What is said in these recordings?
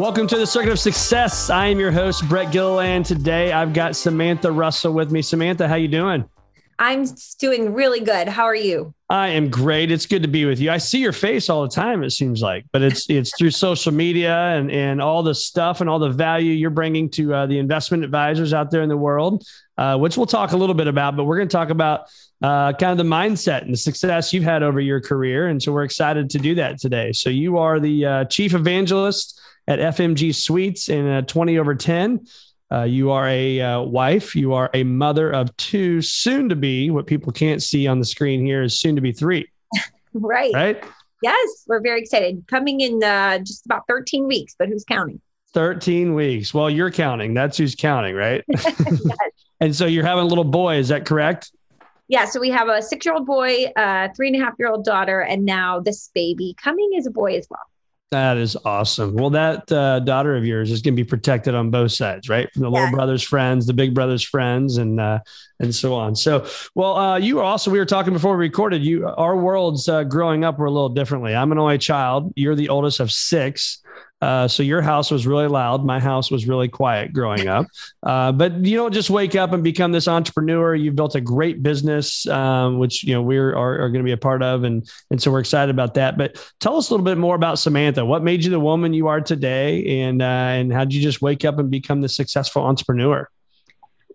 Welcome to the Circuit of Success. I am your host, Brett Gilliland. Today, I've got Samantha Russell with me. Samantha, how you doing? I'm doing really good. How are you? I am great. It's good to be with you. I see your face all the time. It seems like, but it's it's through social media and and all the stuff and all the value you're bringing to uh, the investment advisors out there in the world, uh, which we'll talk a little bit about. But we're going to talk about uh, kind of the mindset and the success you've had over your career, and so we're excited to do that today. So you are the uh, chief evangelist at FMG Suites in a 20 over 10. Uh, you are a uh, wife. You are a mother of two, soon to be. What people can't see on the screen here is soon to be three. right. Right. Yes, we're very excited. Coming in uh, just about 13 weeks, but who's counting? 13 weeks. Well, you're counting. That's who's counting, right? yes. and so you're having a little boy. Is that correct? Yeah. So we have a six year old boy, a three and a half year old daughter, and now this baby coming is a boy as well. That is awesome. Well, that uh, daughter of yours is going to be protected on both sides, right? From the yeah. little brother's friends, the big brother's friends, and uh, and so on. So, well, uh, you were also we were talking before we recorded. You, our worlds uh, growing up were a little differently. I'm an only child. You're the oldest of six. Uh, so your house was really loud. My house was really quiet growing up. Uh, but you don't just wake up and become this entrepreneur. You've built a great business, um, which you know we are, are, going to be a part of, and and so we're excited about that. But tell us a little bit more about Samantha. What made you the woman you are today, and uh, and how did you just wake up and become the successful entrepreneur?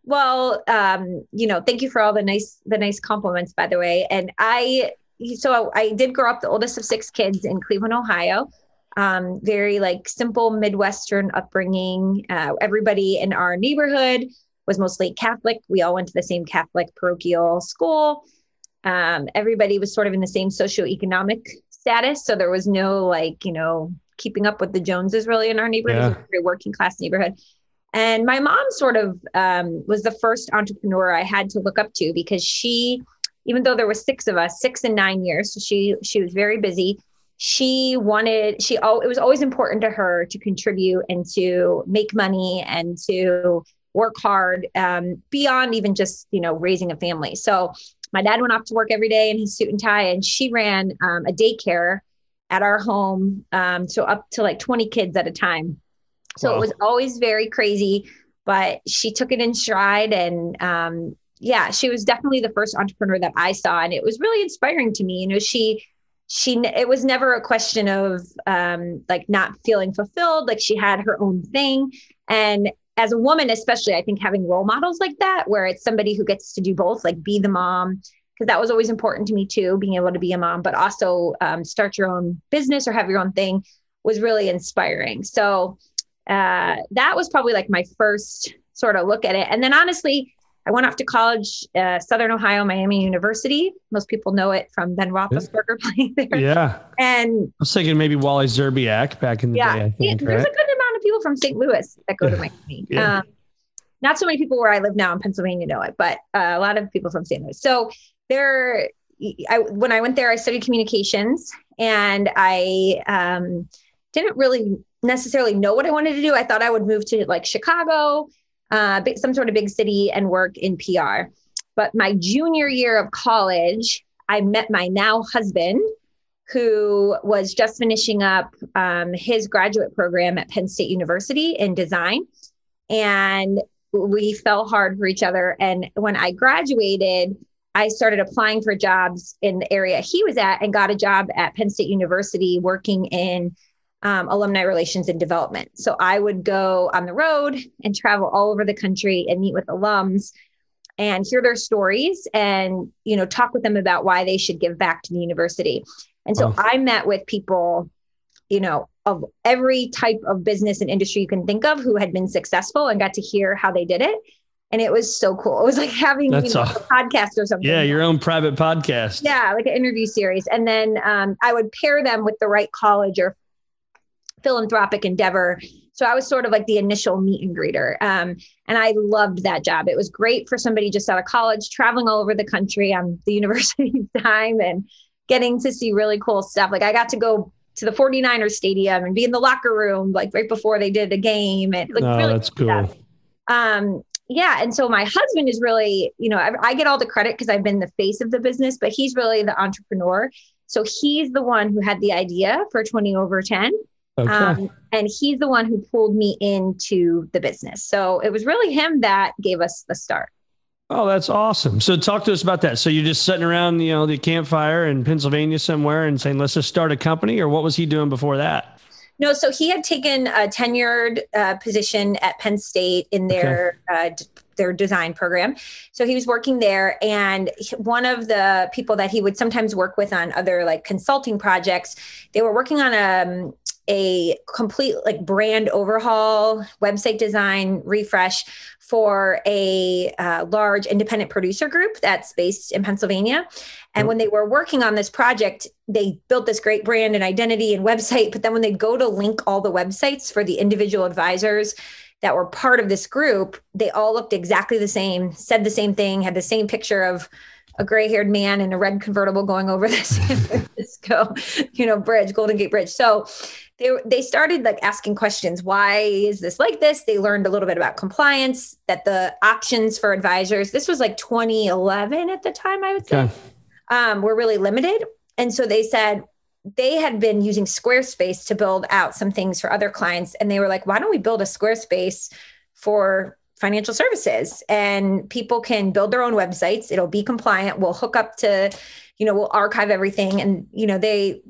Well, um, you know, thank you for all the nice the nice compliments, by the way. And I so I did grow up the oldest of six kids in Cleveland, Ohio um, very like simple Midwestern upbringing. Uh, everybody in our neighborhood was mostly Catholic. We all went to the same Catholic parochial school. Um, everybody was sort of in the same socioeconomic status. So there was no like, you know, keeping up with the Joneses really in our neighborhood. Yeah. It was a very working class neighborhood. And my mom sort of um, was the first entrepreneur I had to look up to because she, even though there was six of us, six and nine years, so she she was very busy she wanted she oh it was always important to her to contribute and to make money and to work hard um, beyond even just you know raising a family. So my dad went off to work every day in his suit and tie and she ran um, a daycare at our home um, so up to like 20 kids at a time. So wow. it was always very crazy but she took it in stride and um, yeah she was definitely the first entrepreneur that i saw and it was really inspiring to me. You know she she it was never a question of um like not feeling fulfilled like she had her own thing. And as a woman especially i think having role models like that where it's somebody who gets to do both like be the mom because that was always important to me too being able to be a mom but also um, start your own business or have your own thing was really inspiring. So uh, that was probably like my first sort of look at it. And then honestly I went off to college, uh, Southern Ohio, Miami University. Most people know it from Ben Roethlisberger playing there. Yeah. And I was thinking maybe Wally Szczerbiak back in the yeah, day. I think, there's right? a good amount of people from St. Louis that go to Miami. Yeah. Um, not so many people where I live now in Pennsylvania know it, but uh, a lot of people from St. Louis. So there, I, when I went there, I studied communications and I um, didn't really necessarily know what I wanted to do. I thought I would move to like Chicago uh, some sort of big city and work in PR. But my junior year of college, I met my now husband, who was just finishing up um, his graduate program at Penn State University in design. And we fell hard for each other. And when I graduated, I started applying for jobs in the area he was at and got a job at Penn State University working in um, alumni relations and development. So I would go on the road and travel all over the country and meet with alums and hear their stories and you know talk with them about why they should give back to the university. And so I met with people, you know, of every type of business and industry you can think of who had been successful and got to hear how they did it. And it was so cool. It was like having you know, a, a podcast or something. Yeah, your own private podcast. Yeah, like an interview series. And then um, I would pair them with the right college or philanthropic endeavor. So I was sort of like the initial meet and greeter. Um, and I loved that job. It was great for somebody just out of college, traveling all over the country on the university time and getting to see really cool stuff. Like I got to go to the 49ers stadium and be in the locker room like right before they did a game and like oh, really that's cool. Stuff. Um yeah, and so my husband is really, you know, I, I get all the credit because I've been the face of the business, but he's really the entrepreneur. So he's the one who had the idea for 20 over 10. Okay. Um, and he's the one who pulled me into the business. So it was really him that gave us the start. Oh, that's awesome. So talk to us about that. So you're just sitting around, you know, the campfire in Pennsylvania somewhere and saying, let's just start a company or what was he doing before that? No, so he had taken a tenured uh, position at Penn State in their okay. uh, d- their design program. So he was working there, and one of the people that he would sometimes work with on other like consulting projects, they were working on a um, a complete like brand overhaul, website design refresh for a uh, large independent producer group that's based in Pennsylvania. And when they were working on this project, they built this great brand and identity and website. But then when they go to link all the websites for the individual advisors that were part of this group, they all looked exactly the same, said the same thing, had the same picture of a gray-haired man in a red convertible going over the San Francisco, you know, bridge, Golden Gate Bridge. So they they started like asking questions. Why is this like this? They learned a little bit about compliance. That the options for advisors. This was like 2011 at the time, I would say, okay. um, were really limited. And so they said they had been using Squarespace to build out some things for other clients, and they were like, "Why don't we build a Squarespace for financial services and people can build their own websites. It'll be compliant. We'll hook up to you know we'll archive everything and you know they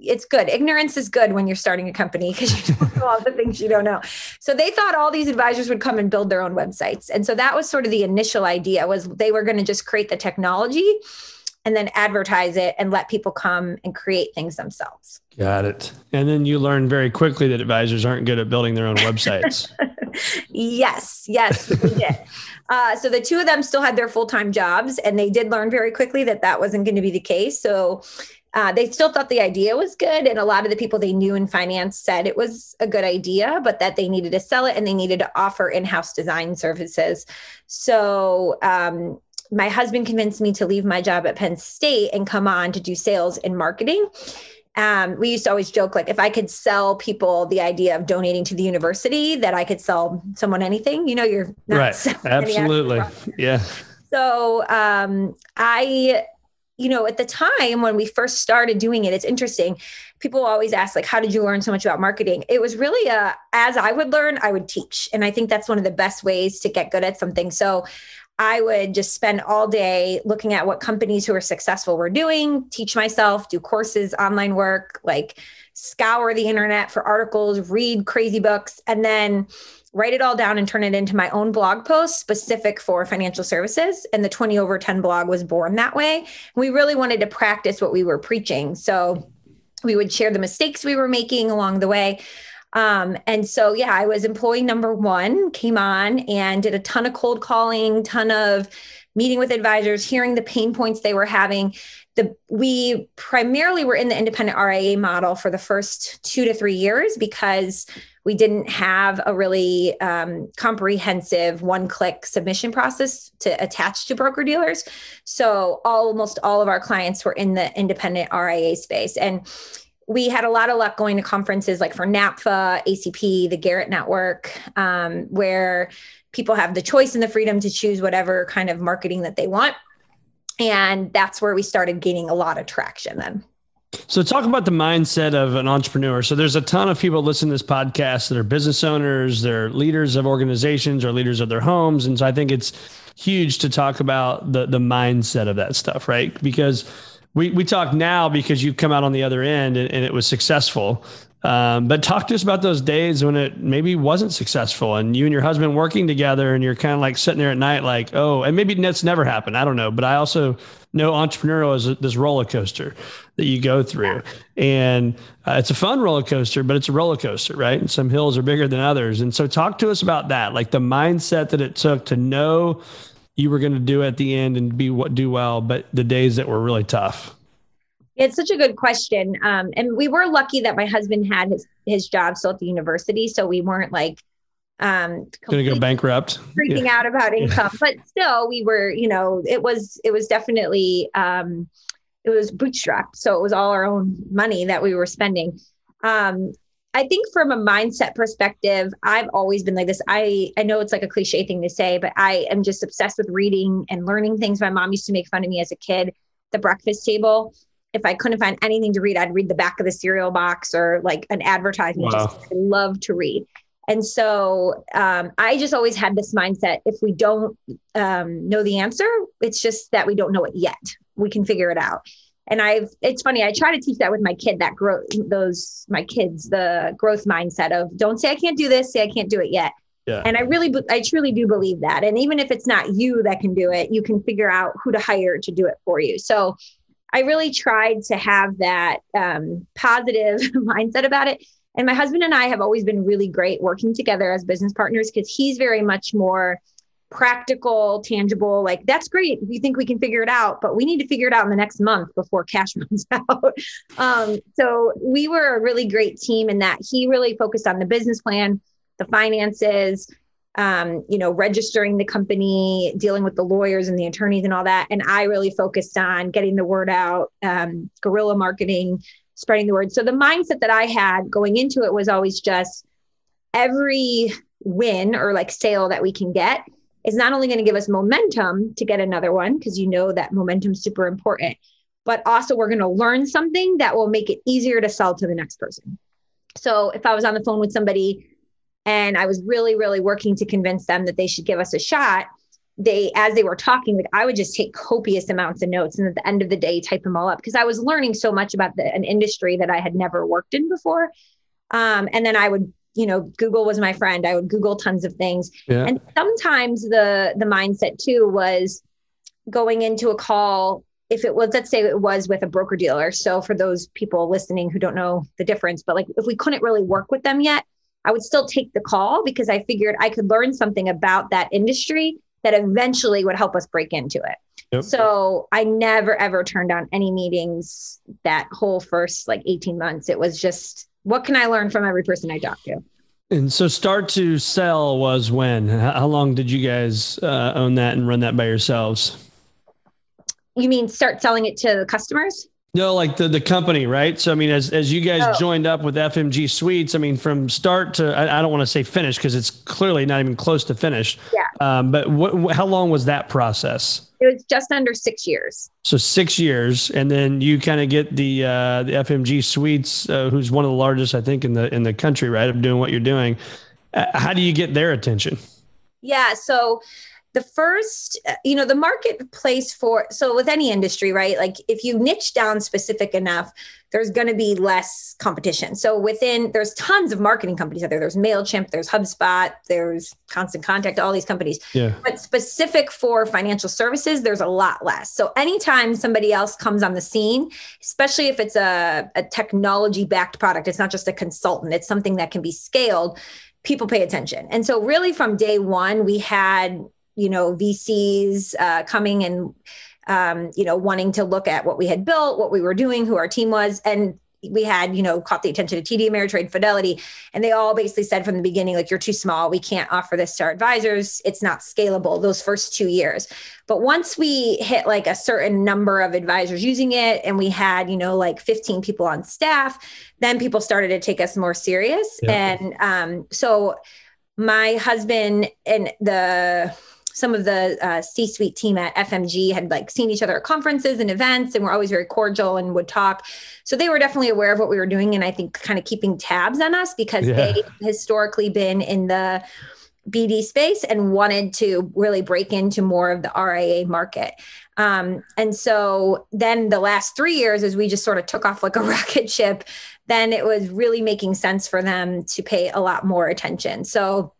it's good. Ignorance is good when you're starting a company because you don't know all the things you don't know. So they thought all these advisors would come and build their own websites and so that was sort of the initial idea was they were going to just create the technology and then advertise it and let people come and create things themselves got it and then you learn very quickly that advisors aren't good at building their own websites yes, yes, we did. Uh, so the two of them still had their full time jobs, and they did learn very quickly that that wasn't going to be the case. So uh, they still thought the idea was good, and a lot of the people they knew in finance said it was a good idea, but that they needed to sell it and they needed to offer in house design services. So um, my husband convinced me to leave my job at Penn State and come on to do sales and marketing um, we used to always joke like if I could sell people the idea of donating to the university, that I could sell someone anything. You know, you're right. Absolutely, yeah. So um, I, you know, at the time when we first started doing it, it's interesting. People always ask like, "How did you learn so much about marketing?" It was really a as I would learn, I would teach, and I think that's one of the best ways to get good at something. So I would just spend all day looking at what companies who are successful were doing, teach myself, do courses, online work, like scour the internet for articles, read crazy books, and then write it all down and turn it into my own blog post specific for financial services. And the 20 over 10 blog was born that way. We really wanted to practice what we were preaching. So we would share the mistakes we were making along the way. Um, and so, yeah, I was employee number one, came on and did a ton of cold calling, ton of meeting with advisors, hearing the pain points they were having. The, we primarily were in the independent RIA model for the first two to three years because we didn't have a really um, comprehensive one click submission process to attach to broker dealers. So almost all of our clients were in the independent RIA space. And we had a lot of luck going to conferences like for NAPFA, ACP, the Garrett Network, um, where people have the choice and the freedom to choose whatever kind of marketing that they want. And that's where we started gaining a lot of traction then. So, talk about the mindset of an entrepreneur. So, there's a ton of people listening to this podcast that are business owners, they're leaders of organizations or leaders of their homes. And so, I think it's huge to talk about the the mindset of that stuff, right? Because we we talk now because you've come out on the other end and, and, it was successful. Um, but talk to us about those days when it maybe wasn't successful and you and your husband working together and you're kind of like sitting there at night, like, oh, and maybe that's never happened. I don't know. But I also know entrepreneurial is this roller coaster that you go through. And uh, it's a fun roller coaster, but it's a roller coaster, right? And some hills are bigger than others. And so talk to us about that, like the mindset that it took to know you were going to do at the end and be what do well, but the days that were really tough. It's such a good question. Um, and we were lucky that my husband had his, his job still at the university. So we weren't like, um, going to go bankrupt, freaking yeah. out about income, but still we were, you know, it was, it was definitely, um, it was bootstrapped. So it was all our own money that we were spending. Um, I think from a mindset perspective, I've always been like this. I I know it's like a cliche thing to say, but I am just obsessed with reading and learning things. My mom used to make fun of me as a kid. The breakfast table if I couldn't find anything to read, I'd read the back of the cereal box or like an advertisement. Wow. Just, I love to read. And so um, I just always had this mindset if we don't um, know the answer, it's just that we don't know it yet. We can figure it out. And I've, it's funny, I try to teach that with my kid, that growth, those, my kids, the growth mindset of don't say I can't do this, say I can't do it yet. Yeah. And I really, I truly do believe that. And even if it's not you that can do it, you can figure out who to hire to do it for you. So I really tried to have that um, positive mindset about it. And my husband and I have always been really great working together as business partners because he's very much more practical, tangible. Like, that's great. We think we can figure it out, but we need to figure it out in the next month before cash runs out. um, so we were a really great team in that he really focused on the business plan, the finances, um, you know, registering the company, dealing with the lawyers and the attorneys and all that. And I really focused on getting the word out, um, guerrilla marketing, spreading the word. So the mindset that I had going into it was always just every win or like sale that we can get is not only going to give us momentum to get another one, because you know that momentum is super important, but also we're going to learn something that will make it easier to sell to the next person. So if I was on the phone with somebody and I was really, really working to convince them that they should give us a shot. They, as they were talking, like I would just take copious amounts of notes, and at the end of the day, type them all up because I was learning so much about the, an industry that I had never worked in before. Um, and then I would, you know, Google was my friend. I would Google tons of things, yeah. and sometimes the the mindset too was going into a call if it was let's say it was with a broker dealer so for those people listening who don't know the difference but like if we couldn't really work with them yet I would still take the call because I figured I could learn something about that industry that eventually would help us break into it. Yep. So I never ever turned down any meetings that whole first like 18 months. It was just what can I learn from every person I talk to? And so start to sell was when? How long did you guys uh, own that and run that by yourselves? You mean start selling it to the customers? No, like the the company, right? So I mean, as as you guys oh. joined up with FMG Suites, I mean, from start to I, I don't want to say finish because it's clearly not even close to finish. Yeah. Um, but what, how long was that process? It was just under six years. So six years, and then you kind of get the uh, the FMG Suites, uh, who's one of the largest, I think, in the in the country, right? Of doing what you're doing. Uh, how do you get their attention? Yeah. So the first uh, you know the marketplace for so with any industry right like if you niche down specific enough there's going to be less competition. So within there's tons of marketing companies out there. There's mailchimp there's hubspot there's constant contact all these companies. Yeah. but specific for financial services there's a lot less. So anytime somebody else comes on the scene especially if it's a, a technology backed product it's not just a consultant it's something that can be scaled people pay attention. And so really from day one we had you know VCs uh, coming and um, you know wanting to look at what we had built, what we were doing, who our team was, and we had you know caught the attention of TD Ameritrade, Fidelity, and they all basically said from the beginning like you're too small, we can't offer this to our advisors, it's not scalable those first two years. But once we hit like a certain number of advisors using it, and we had you know like 15 people on staff, then people started to take us more serious, yeah. and um, so my husband and the some of the uh, C-suite team at FMG had like seen each other at conferences and events, and were always very cordial and would talk. So they were definitely aware of what we were doing, and I think kind of keeping tabs on us because yeah. they historically been in the BD space and wanted to really break into more of the RIA market. Um, and so then the last three years, as we just sort of took off like a rocket ship, then it was really making sense for them to pay a lot more attention. So,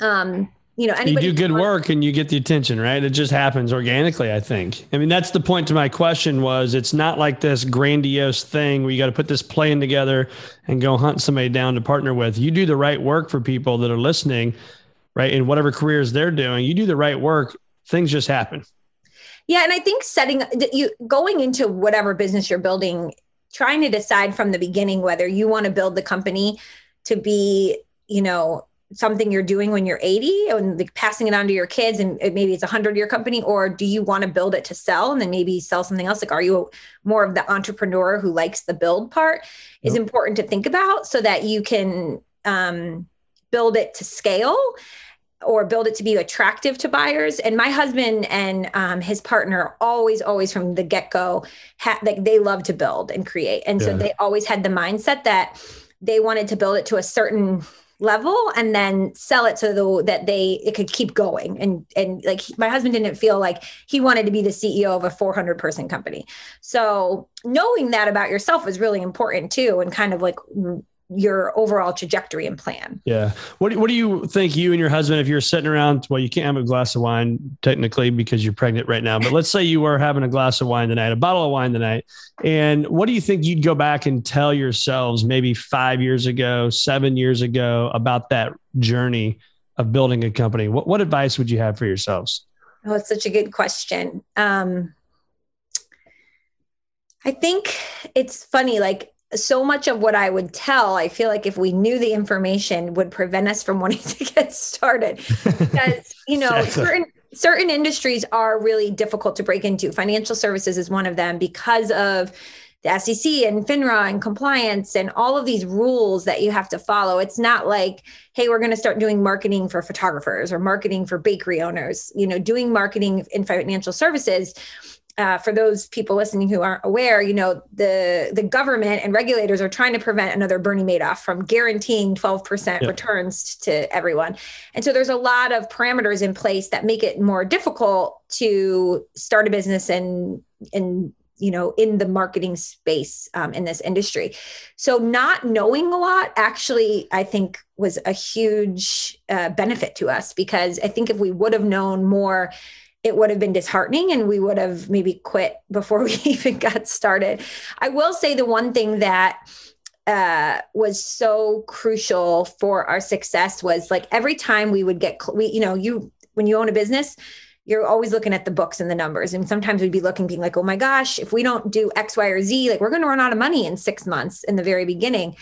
um, you know, you do good work and you get the attention, right? It just happens organically, I think. I mean, that's the point to my question was it's not like this grandiose thing where you got to put this plan together and go hunt somebody down to partner with. You do the right work for people that are listening, right? In whatever careers they're doing, you do the right work, things just happen. Yeah, and I think setting you going into whatever business you're building, trying to decide from the beginning whether you want to build the company to be, you know, something you're doing when you're 80 and like passing it on to your kids and maybe it's a 100 year company or do you want to build it to sell and then maybe sell something else like are you more of the entrepreneur who likes the build part yep. is important to think about so that you can um, build it to scale or build it to be attractive to buyers. And my husband and um, his partner always, always from the get go, ha- like they love to build and create, and yeah. so they always had the mindset that they wanted to build it to a certain level and then sell it so the, that they it could keep going. And and like my husband didn't feel like he wanted to be the CEO of a 400 person company. So knowing that about yourself is really important too and kind of like your overall trajectory and plan. Yeah. What do, what do you think you and your husband, if you're sitting around, well, you can't have a glass of wine technically because you're pregnant right now, but let's say you were having a glass of wine tonight, a bottle of wine tonight. And what do you think you'd go back and tell yourselves maybe five years ago, seven years ago about that journey of building a company? What, what advice would you have for yourselves? Oh, it's such a good question. Um, I think it's funny, like so much of what I would tell, I feel like if we knew the information would prevent us from wanting to get started. Because, you know, certain certain industries are really difficult to break into. Financial services is one of them because of the SEC and FINRA and compliance and all of these rules that you have to follow. It's not like, hey, we're going to start doing marketing for photographers or marketing for bakery owners. You know, doing marketing in financial services uh, for those people listening who aren't aware, you know, the the government and regulators are trying to prevent another Bernie Madoff from guaranteeing 12% yep. returns to everyone. And so there's a lot of parameters in place that make it more difficult to start a business and and you know in the marketing space um, in this industry so not knowing a lot actually i think was a huge uh, benefit to us because i think if we would have known more it would have been disheartening and we would have maybe quit before we even got started. I will say the one thing that uh, was so crucial for our success was like every time we would get, we, you know, you, when you own a business, you're always looking at the books and the numbers. And sometimes we'd be looking, being like, oh my gosh, if we don't do X, Y, or Z, like we're going to run out of money in six months in the very beginning.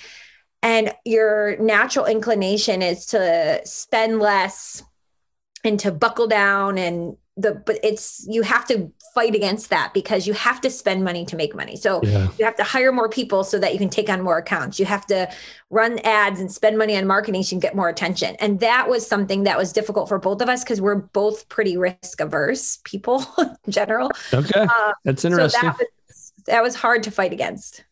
And your natural inclination is to spend less and to buckle down and the but it's you have to fight against that because you have to spend money to make money. So yeah. you have to hire more people so that you can take on more accounts. You have to run ads and spend money on marketing so you can get more attention. And that was something that was difficult for both of us because we're both pretty risk averse people in general. Okay. Uh, that's interesting so that, was, that was hard to fight against.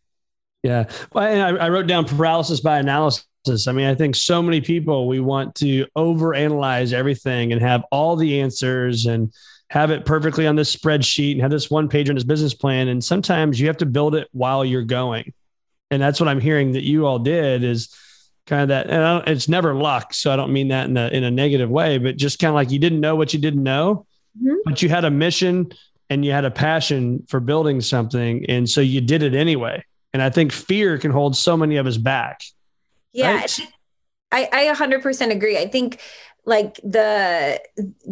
Yeah. Well, I, I wrote down paralysis by analysis I mean, I think so many people we want to overanalyze everything and have all the answers and have it perfectly on this spreadsheet and have this one page on this business plan. And sometimes you have to build it while you're going. And that's what I'm hearing that you all did is kind of that. And it's never luck. So I don't mean that in a, in a negative way, but just kind of like you didn't know what you didn't know, mm-hmm. but you had a mission and you had a passion for building something. And so you did it anyway. And I think fear can hold so many of us back. Yeah, right? I, I 100% agree. I think like the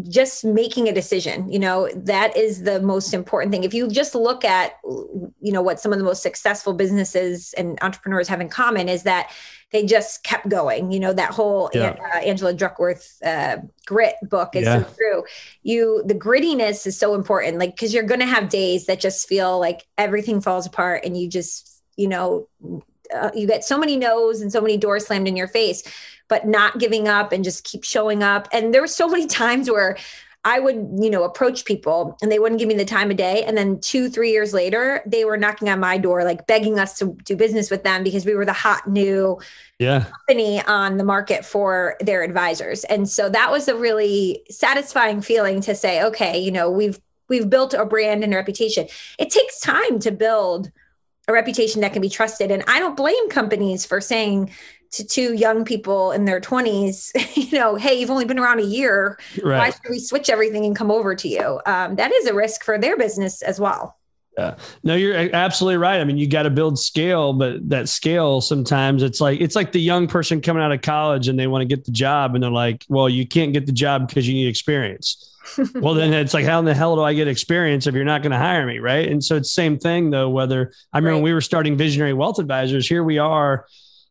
just making a decision you know that is the most important thing if you just look at you know what some of the most successful businesses and entrepreneurs have in common is that they just kept going you know that whole yeah. uh, angela duckworth uh, grit book is yeah. so true you the grittiness is so important like because you're gonna have days that just feel like everything falls apart and you just you know uh, you get so many no's and so many doors slammed in your face but not giving up and just keep showing up and there were so many times where I would, you know, approach people and they wouldn't give me the time of day. And then two, three years later, they were knocking on my door, like begging us to do business with them because we were the hot new yeah. company on the market for their advisors. And so that was a really satisfying feeling to say, okay, you know, we've we've built a brand and a reputation. It takes time to build a reputation that can be trusted. And I don't blame companies for saying, to two young people in their 20s, you know, hey, you've only been around a year. Right. Why should we switch everything and come over to you? Um, that is a risk for their business as well. Yeah. No, you're absolutely right. I mean, you got to build scale, but that scale sometimes it's like it's like the young person coming out of college and they want to get the job and they're like, "Well, you can't get the job because you need experience." Well, then it's like, how in the hell do I get experience if you're not going to hire me, right? And so it's the same thing though. Whether I remember right. when we were starting Visionary Wealth Advisors, here we are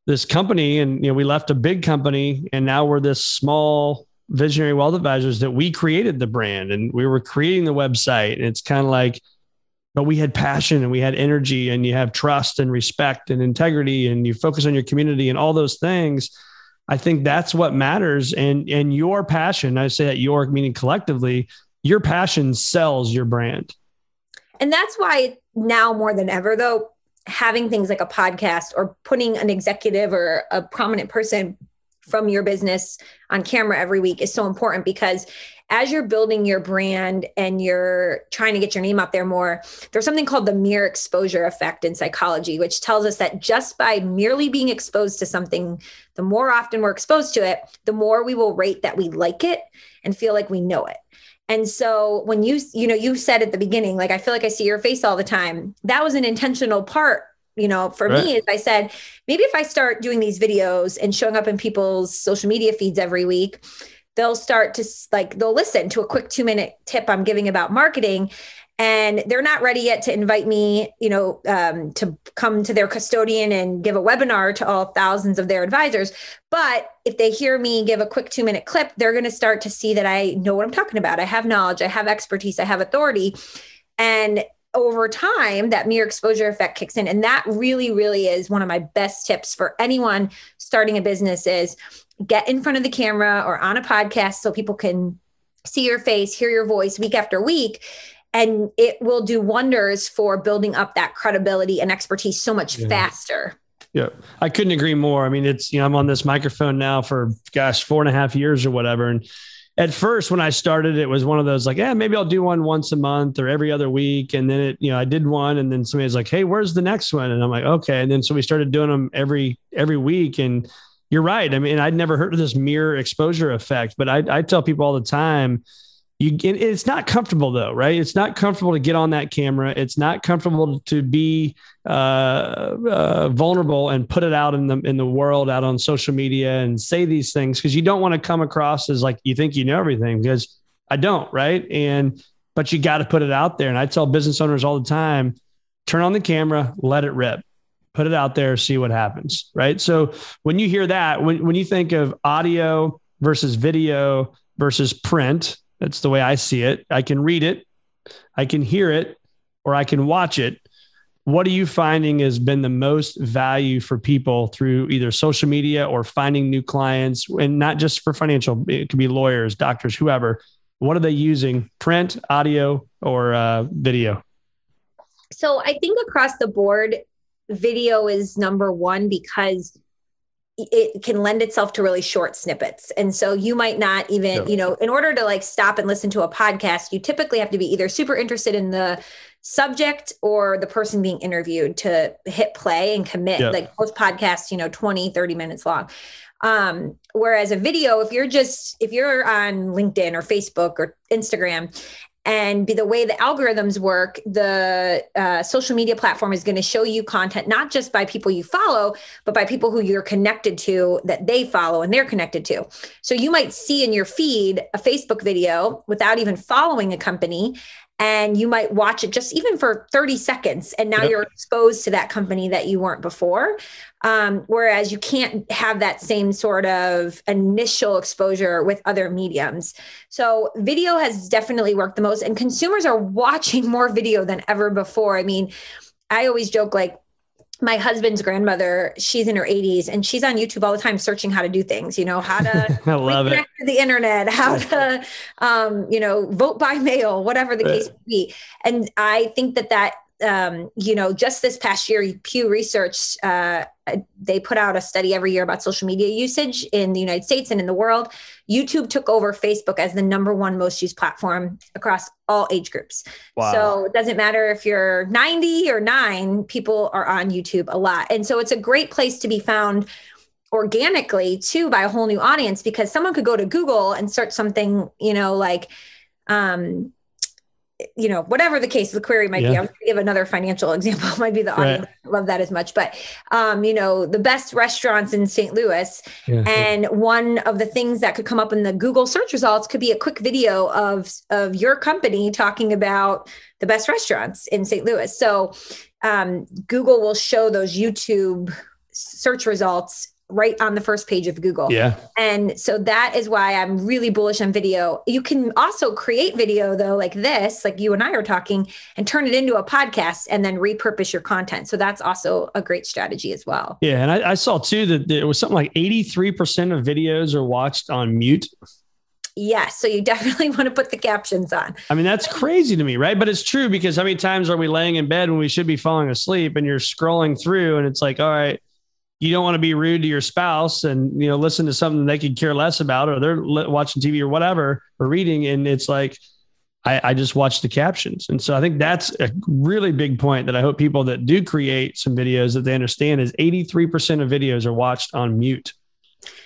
this company and you know we left a big company and now we're this small visionary wealth advisors that we created the brand and we were creating the website and it's kind of like but we had passion and we had energy and you have trust and respect and integrity and you focus on your community and all those things i think that's what matters. And and your passion i say that your meaning collectively your passion sells your brand. And that's why now more than ever though having things like a podcast or putting an executive or a prominent person from your business on camera every week is so important because as you're building your brand and you're trying to get your name out there more, there's something called the mere exposure effect in psychology, which tells us that just by merely being exposed to something, the more often we're exposed to it, the more we will rate that we like it and feel like we know it. And so when you, you know, you said at the beginning, like, I feel like I see your face all the time. That was an intentional part, you know, for right. me, as I said, maybe if I start doing these videos and showing up in people's social media feeds every week, they'll start to like, they'll listen to a quick two minute tip I'm giving about marketing and they're not ready yet to invite me you know um, to come to their custodian and give a webinar to all thousands of their advisors. But if they hear me give a quick two minute clip they're going to start to see that i know what i'm talking about. I have knowledge. I have expertise. I have authority. And over time that mere exposure effect kicks in. And that really really is one of my best tips for anyone starting a business is get in front of the camera or on a podcast so people can see your face hear your voice week after week and it will do wonders for building up that credibility and expertise so much yeah. faster. Yeah, I couldn't agree more. I mean, it's you know I'm on this microphone now for gosh four and a half years or whatever, and at first when I started, it was one of those like, yeah, maybe I'll do one once a month or every other week, and then it you know I did one, and then somebody's like, hey, where's the next one? And I'm like, okay, and then so we started doing them every every week, and you're right. I mean, I'd never heard of this mere exposure effect, but I I tell people all the time you it's not comfortable though right? It's not comfortable to get on that camera. It's not comfortable to be uh, uh, vulnerable and put it out in the in the world out on social media and say these things because you don't want to come across as like you think you know everything because i don't right? And but you got to put it out there. And i tell business owners all the time turn on the camera let it rip put it out there see what happens right so when you hear that when, when you think of audio versus video versus print that's the way I see it. I can read it, I can hear it, or I can watch it. What are you finding has been the most value for people through either social media or finding new clients, and not just for financial? It could be lawyers, doctors, whoever. What are they using? Print, audio, or uh, video? So I think across the board, video is number one because it can lend itself to really short snippets. And so you might not even, yeah. you know, in order to like stop and listen to a podcast, you typically have to be either super interested in the subject or the person being interviewed to hit play and commit. Yeah. Like most podcasts, you know, 20, 30 minutes long. Um, whereas a video, if you're just if you're on LinkedIn or Facebook or Instagram and be the way the algorithms work the uh, social media platform is going to show you content not just by people you follow but by people who you're connected to that they follow and they're connected to. So you might see in your feed a facebook video without even following a company and you might watch it just even for 30 seconds and now yep. you're exposed to that company that you weren't before. Um, whereas you can't have that same sort of initial exposure with other mediums. So video has definitely worked the most and consumers are watching more video than ever before. I mean i always joke like my husband's grandmother, she's in her 80s and she's on YouTube all the time searching how to do things, you know, how to I love it. to the internet, how to, um, you know, vote by mail, whatever the case may be. And I think that that, um, you know, just this past year, Pew Research, uh, they put out a study every year about social media usage in the United States and in the world. YouTube took over Facebook as the number one most used platform across all age groups. Wow. So it doesn't matter if you're 90 or nine, people are on YouTube a lot. And so it's a great place to be found organically too by a whole new audience because someone could go to Google and search something, you know, like, um, you know, whatever the case, the query might Yeah. be. I'm going to give another financial example. might be the audience Right. love that as much, but um, you know, the best restaurants in St. Louis, Yeah. and one of the things that could come up in the Google search results could be a quick video of of your company talking about the best restaurants in St. Louis. So um, Google will show those YouTube search results right on the first page of Google. yeah. And so that is why I'm really bullish on video. You can also create video though, like this, like you and I are talking, and turn it into a podcast and then repurpose your content. So that's also a great strategy as well. Yeah. And I, I saw too that it was something like 83% of videos are watched on mute. Yes. So you definitely want to put the captions on. I mean, that's crazy to me, right? But it's true because how many times are we laying in bed when we should be falling asleep and you're scrolling through and it's like, all right, you don't want to be rude to your spouse and, you know, listen to something they could care less about or they're watching TV or whatever or reading. And it's like, I, I just watch the captions. And so I think that's a really big point that I hope people that do create some videos that they understand is 83% of videos are watched on mute.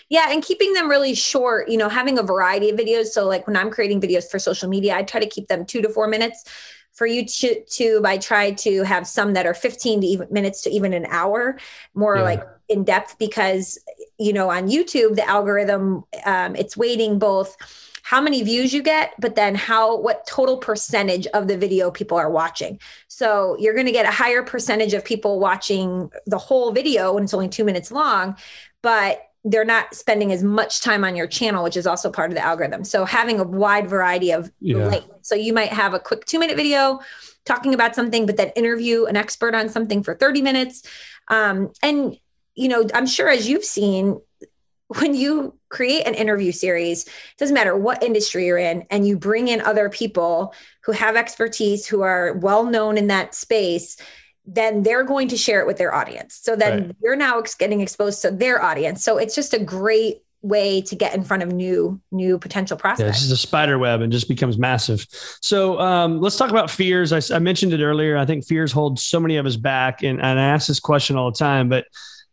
Yeah, and keeping them really short, you know, having a variety of videos. So like when I'm creating videos for social media, I try to keep them 2 to 4 minutes. For YouTube, I try to have some that are 15 to even minutes to even an hour, more Yeah. like in depth because you know, on YouTube, the algorithm um, it's weighting both how many views you get, but then how what total percentage of the video people are watching. So you're going to get a higher percentage of people watching the whole video when it's only 2 minutes long, but they're not spending as much time on your channel, which is also part of the algorithm. So having a wide variety of Yeah. So you might have a quick two minute video talking about something, but then interview an expert on something for 30 minutes. Um, and, you know, I'm sure as you've seen, when you create an interview series, it doesn't matter what industry you're in, and you bring in other people who have expertise, who are well known in that space, then they're going to share it with their audience. So then Right. you're now getting exposed to their audience. So it's just a great way to get in front of new new potential Yeah, prospects. it's just a spider web and just becomes massive. So um, let's talk about fears. I mentioned it earlier. I think fears hold so many of us back, and, and I ask this question all the time. But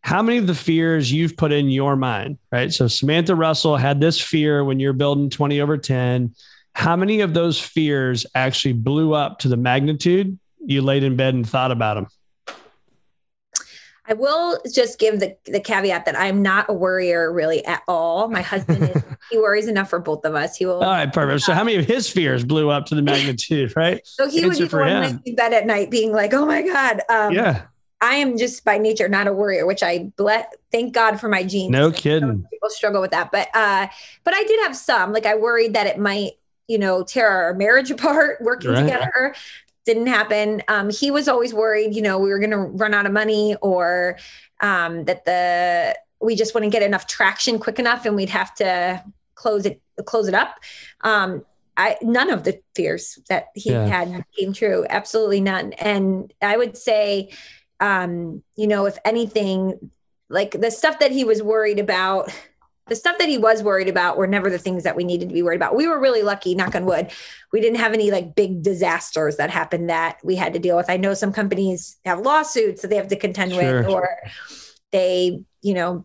how many of the fears you've put in your mind, right? So Samantha Russell had this fear when you're building twenty over ten. How many of those fears actually blew up to the magnitude you laid in bed and thought about them? I will just give the the caveat that I'm not a worrier really at all. My husband is he worries enough for both of us. He will All right, perfect. So how many of his fears blew up to the magnitude, right? so he would be the for one in bed at night being like, "Oh my god." Um, Yeah, I am just by nature not a worrier, which I ble- thank God for my genes. no kidding. People struggle with that, but uh, but I did have some. Like I worried that it might, you know, tear our marriage apart working Right. together. Didn't happen. Um, he was always worried, you know, we were going to run out of money or um, that the we just wouldn't get enough traction quick enough, and we'd have to close it close it up. Um, I none of the fears that he Yeah. had came true. Absolutely none. And I would say, um, you know, if anything, like the stuff that he was worried about, the stuff that he was worried about were never the things that we needed to be worried about. We were really lucky, knock on wood. We didn't have any like big disasters that happened that we had to deal with. I know some companies have lawsuits that they have to contend Sure. with, or they, you know,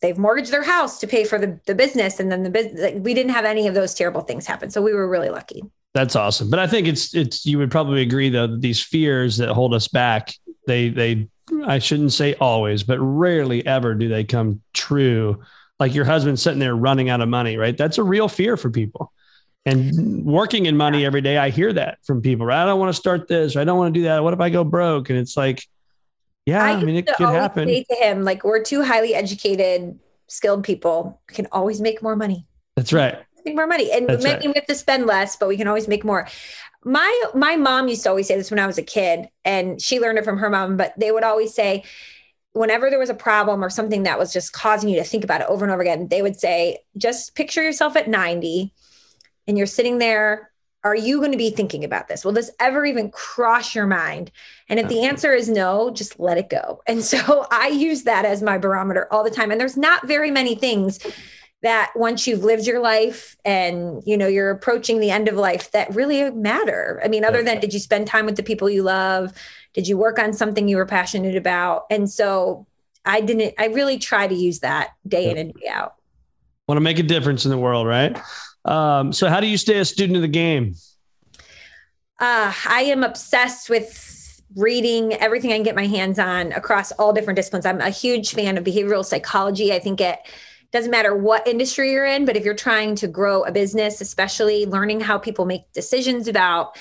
they've mortgaged their house to pay for the, the business. And then the business, like, we didn't have any of those terrible things happen. So we were really lucky. That's awesome. But I think it's it's you would probably agree though that these fears that hold us back, they they I shouldn't say always, but rarely ever do they come true. Like your husband sitting there running out of money, right? That's a real fear for people. And working in money every day, I hear that from people, right? I don't want to start this, or I don't want to do that. What if I go broke? And it's like, yeah, I, mean, it could happen. Say to him, like, we're two highly educated, skilled people, we can always make more money. That's right. make more money. And That's maybe right. we have to spend less, but we can always make more. My my mom used to always say this when I was a kid, and she learned it from her mom, but they would always say, whenever there was a problem or something that was just causing you to think about it over and over again, they would say, just picture yourself at 90 and you're sitting there. Are you going to be thinking about this? Will this ever even cross your mind? And if the answer is no, just let it go. And so I use that as my barometer all the time. And there's not very many things that once you've lived your life and you know you're approaching the end of life that really matter. I mean, other than did you spend time with the people you love? Did you work on something you were passionate about? And so I didn't, I really try to use that day in and day out. Want to make a difference in the world, right? Um, so, how do you stay a student of the game? Uh, I am obsessed with reading everything I can get my hands on across all different disciplines. I'm a huge fan of behavioral psychology. I think it doesn't matter what industry you're in, but if you're trying to grow a business, especially learning how people make decisions about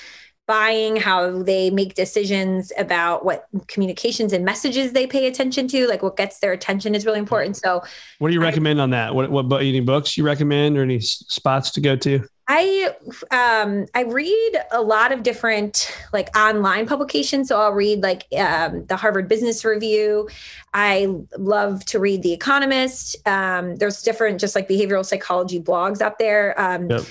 buying, how they make decisions about what communications and messages they pay attention to, like what gets their attention is really important. So What do you recommend on that? What what any books you recommend or any spots to go to? I um I read a lot of different like online publications. So I'll read like um, the Harvard Business Review. I love to read The Economist. Um, there's different just like behavioral psychology blogs out there. Um, Yep.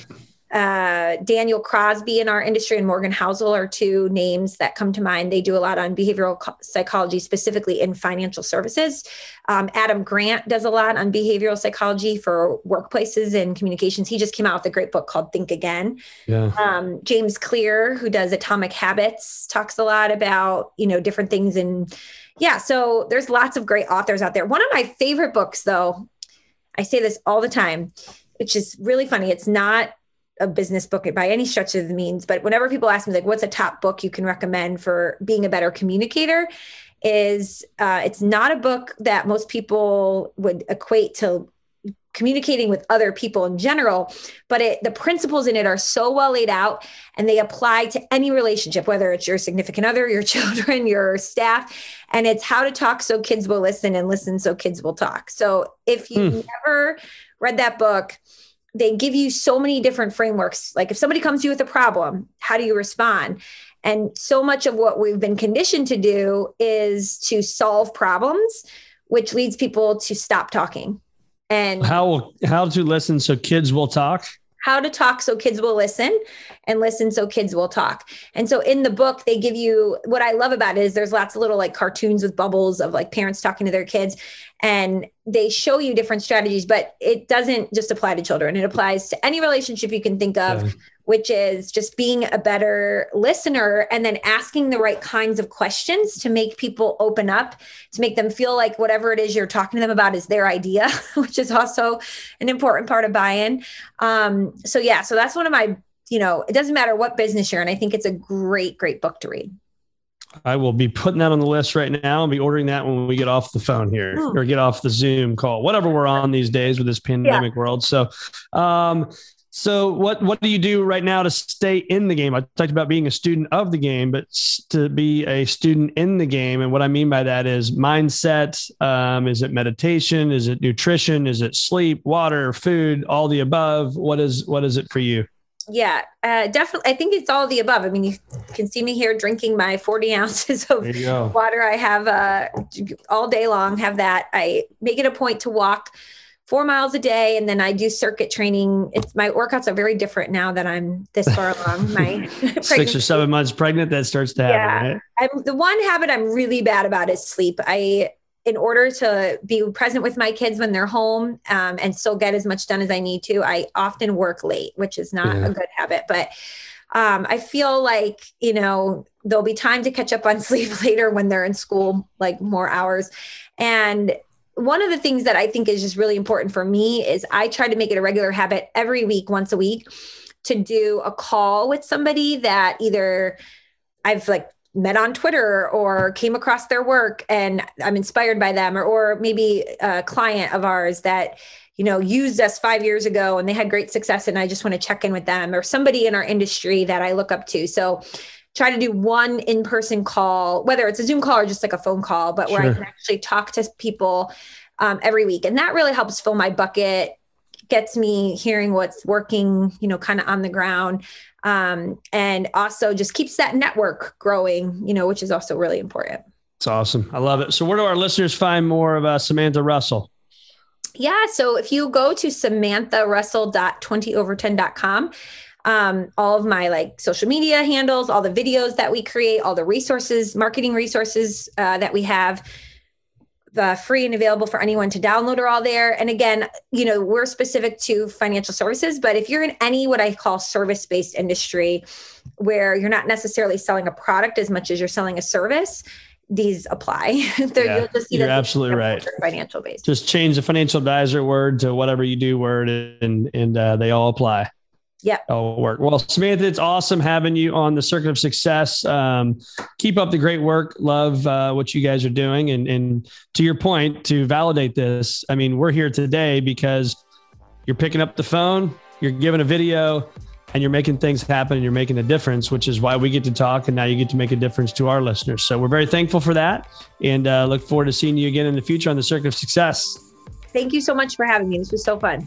Uh, Daniel Crosby in our industry and Morgan Housel are two names that come to mind. They do a lot on behavioral psychology, specifically in financial services. Um, Adam Grant does a lot on behavioral psychology for workplaces and communications. He just came out with a great book called Think Again. Yeah. Um, James Clear, who does Atomic Habits, talks a lot about you know different things and yeah. So there's lots of great authors out there. One of my favorite books, though, I say this all the time, which is really funny. It's not a business book by any stretch of the means, but whenever people ask me like, "What's a top book you can recommend for being a better communicator?" is uh, it's not a book that most people would equate to communicating with other people in general but it the principles in it are so well laid out and they apply to any relationship whether it's your significant other your children your staff and it's how to talk so kids will listen and listen so kids will talk so if you've never read that book they give you so many different frameworks like if somebody comes to you with a problem how do you respond and so much of what we've been conditioned to do is to solve problems which leads people to stop talking and How how to listen so kids will talk? how to talk so kids will listen and listen so kids will talk. And so in the book, they give you what I love about it is there's lots of little like cartoons with bubbles of like parents talking to their kids and they show you different strategies, but it doesn't just apply to children. It applies to any relationship you can think of, Yeah. which is just being a better listener and then asking the right kinds of questions to make people open up, to make them feel like whatever it is you're talking to them about is their idea, which is also an important part of buy-in. Um, so yeah, so that's one of my, you know, it doesn't matter what business you're in. I think it's a great, great book to read. I will be putting that on the list right now. I'll be ordering that when we get off the phone here Hmm. or get off the Zoom call, whatever we're on these days with this pandemic world. So, um, so what what do you do right now to stay in the game? I talked about being a student of the game, but to be a student in the game, and what I mean by that is mindset. Um, is it meditation? Is it nutrition? Is it sleep, water, food, all the above? What is what is it for you? Yeah, uh, definitely. I think it's all of the above. I mean, you can see me here drinking my 40 ounces of There you go. water. I have uh, all day long, have that. I make it a point to walk four miles a day and then I do circuit training. It's my workouts are very different now that I'm this far along. My Six or seven months pregnant, that starts to happen. Yeah. Right? I'm the one habit I'm really bad about is sleep. I in order to be present with my kids when they're home um, and still get as much done as I need to, I often work late, which is not Yeah. a good habit. But um, I feel like you know there'll be time to catch up on sleep later when they're in school, like more hours. And one of the things that I think is just really important for me is I try to make it a regular habit every week, once a week, to do a call with somebody that either I've like met on Twitter or came across their work and I'm inspired by them, or, or maybe a client of ours that you know used us five years ago and they had great success and I just want to check in with them, or somebody in our industry that I look up to. So try to do one in-person call, whether it's a Zoom call or just like a phone call, but where I can actually talk to people um, every week, and that really helps fill my bucket gets me hearing what's working, you know, kind of on the ground. Um, and also just keeps that network growing, you know, which is also really important. It's awesome. I love it. So, where do our listeners find more of uh, Samantha Russell? Yeah. So, if you go to samantharussell.20over10.com, um, all of my like social media handles, all the videos that we create, all the resources, marketing resources uh, that we have, uh, free and available for anyone to download are all there. And again, you know, we're specific to financial services, but if you're in any what I call service based industry where you're not necessarily selling a product as much as you're selling a service, these apply. yeah, you'll just see you're absolutely right. Financial based. Just change the financial advisor word to whatever you do word, and and uh, they all apply. Yeah. Oh, work. Well, Samantha, it's awesome having you on the Circuit of Success. Um, keep up the great work. Love uh, what you guys are doing. And, and to your point, to validate this, I mean, we're here today because you're picking up the phone, you're giving a video, and you're making things happen and you're making a difference, which is why we get to talk. And now you get to make a difference to our listeners. So we're very thankful for that and uh, look forward to seeing you again in the future on the Circuit of Success. Thank you so much for having me. This was so fun.